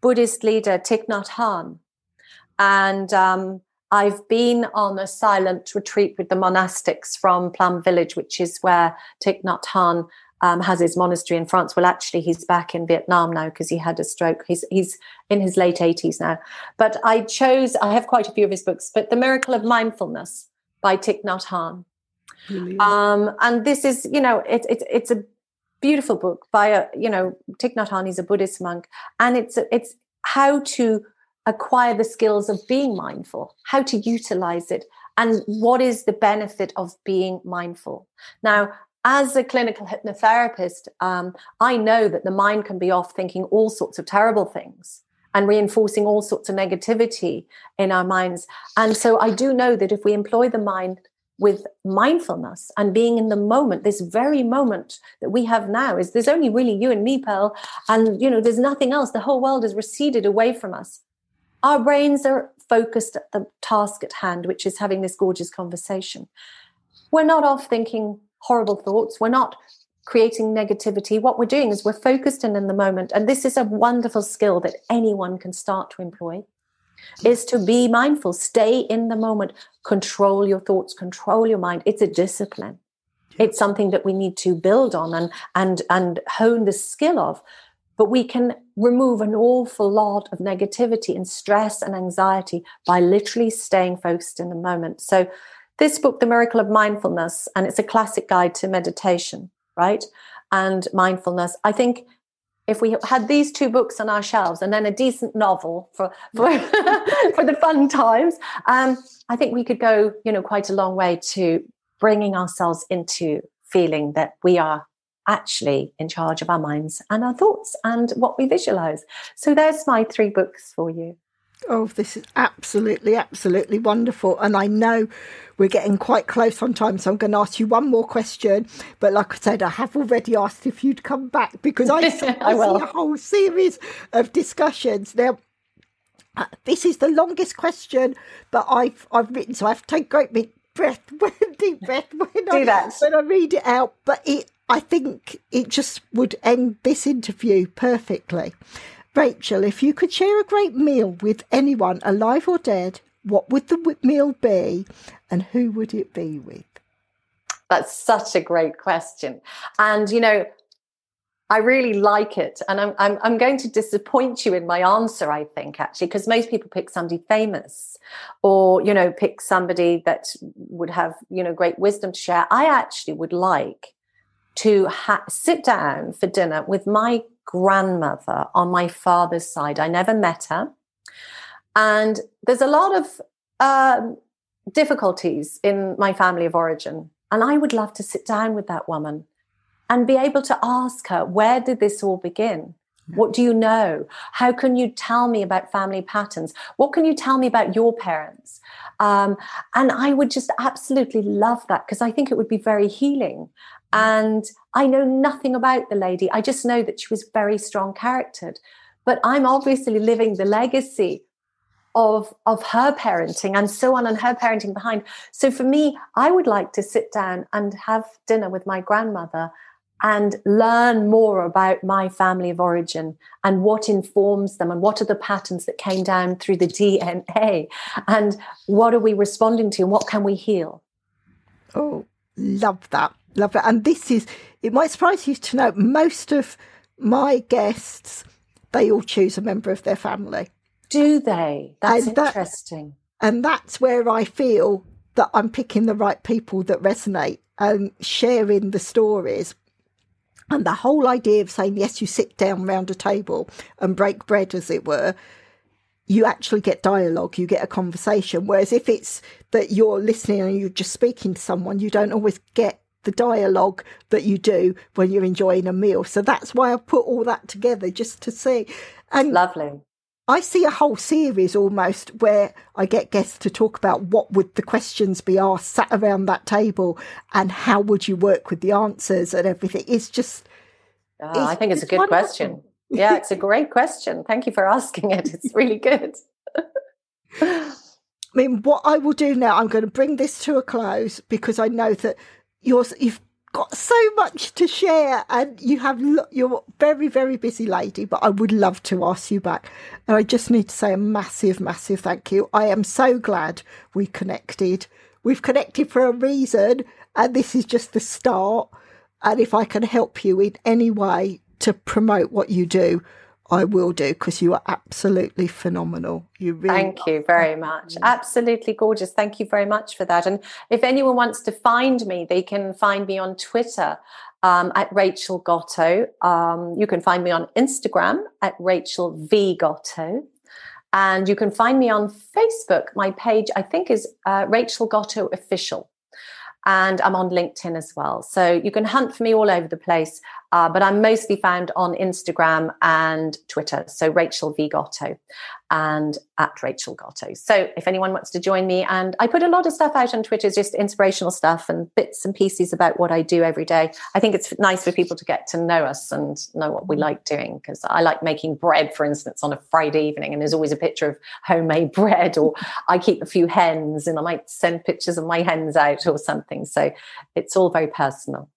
buddhist leader thich nhat hanh. And um, I've been on a silent retreat with the monastics from Plum Village, which is where Thich Nhat Hanh um, has his monastery in France. Well, actually, he's back in Vietnam now because he had a stroke. He's he's in his late eighties now. But I chose. I have quite a few of his books, but The Miracle of Mindfulness by Thich Nhat Hanh. Um, and this is, you know, it's it, it's a beautiful book by a you know Thich Nhat Hanh is a Buddhist monk, and it's it's how to acquire the skills of being mindful, how to utilize it, and what is the benefit of being mindful. Now, as a clinical hypnotherapist, um, I know that the mind can be off thinking all sorts of terrible things and reinforcing all sorts of negativity in our minds. And so I do know that if we employ the mind with mindfulness and being in the moment, this very moment that we have now is there's only really you and me, Pearl, and you know, there's nothing else. The whole world has receded away from us. Our brains are focused at the task at hand, which is having this gorgeous conversation. We're not off thinking horrible thoughts. We're not creating negativity. What we're doing is we're focused in in the moment. And this is a wonderful skill that anyone can start to employ is to be mindful, stay in the moment, control your thoughts, control your mind. It's a discipline. It's something that we need to build on and and and hone the skill of. But we can remove an awful lot of negativity and stress and anxiety by literally staying focused in the moment. So this book, The Miracle of Mindfulness, and it's a classic guide to meditation, right? And mindfulness. I think if we had these two books on our shelves and then a decent novel for for, for the fun times, um, I think we could go, you know, quite a long way to bringing ourselves into feeling that we are actually in charge of our minds and our thoughts and what we visualize. So there's my three books for you. Oh, this is absolutely, absolutely wonderful. And I know we're getting quite close on time, so I'm going to ask you one more question. But like I said, I have already asked if you'd come back because I, I, I see a whole series of discussions. Now, uh, this is the longest question that I've I've written, so I have to take great big breath, deep breath when Do I, that. when I read it out. But it, I think it just would end this interview perfectly. Rachel, if you could share a great meal with anyone, alive or dead, what would the meal be and who would it be with? That's such a great question. And, you know, I really like it. And I'm, I'm, I'm going to disappoint you in my answer, I think, actually, because most people pick somebody famous or, you know, pick somebody that would have, you know, great wisdom to share. I actually would like to ha- sit down for dinner with my grandmother on my father's side. I never met her. And there's a lot of um, difficulties in my family of origin. And I would love to sit down with that woman and be able to ask her, where did this all begin? What do you know? How can you tell me about family patterns? What can you tell me about your parents? Um, and I would just absolutely love that because I think it would be very healing. And I know nothing about the lady. I just know that she was very strong charactered. But I'm obviously living the legacy of of her parenting and so on and her parenting behind. So for me, I would like to sit down and have dinner with my grandmother and learn more about my family of origin and what informs them and what are the patterns that came down through the DNA and what are we responding to and what can we heal. Oh, love that. Love it. And this is, it might surprise you to know, most of my guests, they all choose a member of their family. Do they? That's and interesting. That, and that's where I feel that I'm picking the right people that resonate and sharing the stories. And the whole idea of saying, yes, you sit down round a table and break bread, as it were, you actually get dialogue, you get a conversation. Whereas if it's that you're listening and you're just speaking to someone, you don't always get the dialogue that you do when you're enjoying a meal. So that's why I put all that together just to see. And lovely. I see a whole series almost where I get guests to talk about what would the questions be asked sat around that table and how would you work with the answers and everything. It's just. Oh, it's, I think it's, it's a good wonderful. question. Yeah, it's a great question. Thank you for asking it. It's really good. I mean, what I will do now, I'm going to bring this to a close because I know that you're you've got so much to share and you have you're very very busy lady but i would love to ask you back. And i just need to say a massive massive thank you. I am so glad we connected. We've connected for a reason and this is just the start. And if i can help you in any way to promote what you do I will do because you are absolutely phenomenal. You really Thank you very much. Absolutely gorgeous. Thank you very much for that. And if anyone wants to find me, they can find me on Twitter um, at Rachel Gotto. Um, you can find me on Instagram at Rachel V Gotto. And you can find me on Facebook. My page, I think, is uh, Rachel Gotto Official. And I'm on LinkedIn as well. So you can hunt for me all over the place. Uh, but I'm mostly found on Instagram and Twitter. So Rachel V Gotto and at Rachel Gotto. So if anyone wants to join me, and I put a lot of stuff out on Twitter, just inspirational stuff and bits and pieces about what I do every day. I think it's nice for people to get to know us and know what we like doing because I like making bread, for instance, on a Friday evening, and there's always a picture of homemade bread, or I keep a few hens and I might send pictures of my hens out or something. So it's all very personal.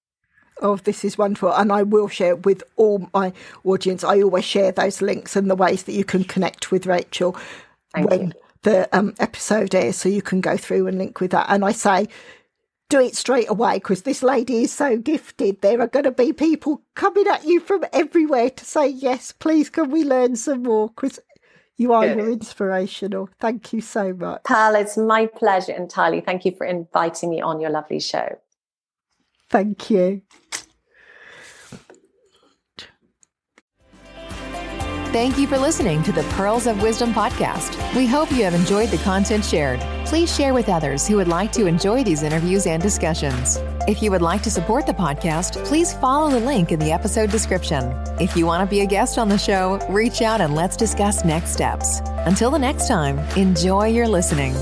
Oh, this is wonderful. And I will share with all my audience. I always share those links and the ways that you can connect with Rachel Thank when you. the um, episode airs. So you can go through and link with that. And I say, do it straight away because this lady is so gifted. There are going to be people coming at you from everywhere to say, yes, please, can we learn some more? Because you are Good. you're inspirational. Thank you so much. Pal, it's my pleasure entirely. Thank you for inviting me on your lovely show. Thank you. Thank you for listening to the Pearls of Wisdom podcast. We hope you have enjoyed the content shared. Please share with others who would like to enjoy these interviews and discussions. If you would like to support the podcast, please follow the link in the episode description. If you want to be a guest on the show, reach out and let's discuss next steps. Until the next time, enjoy your listening.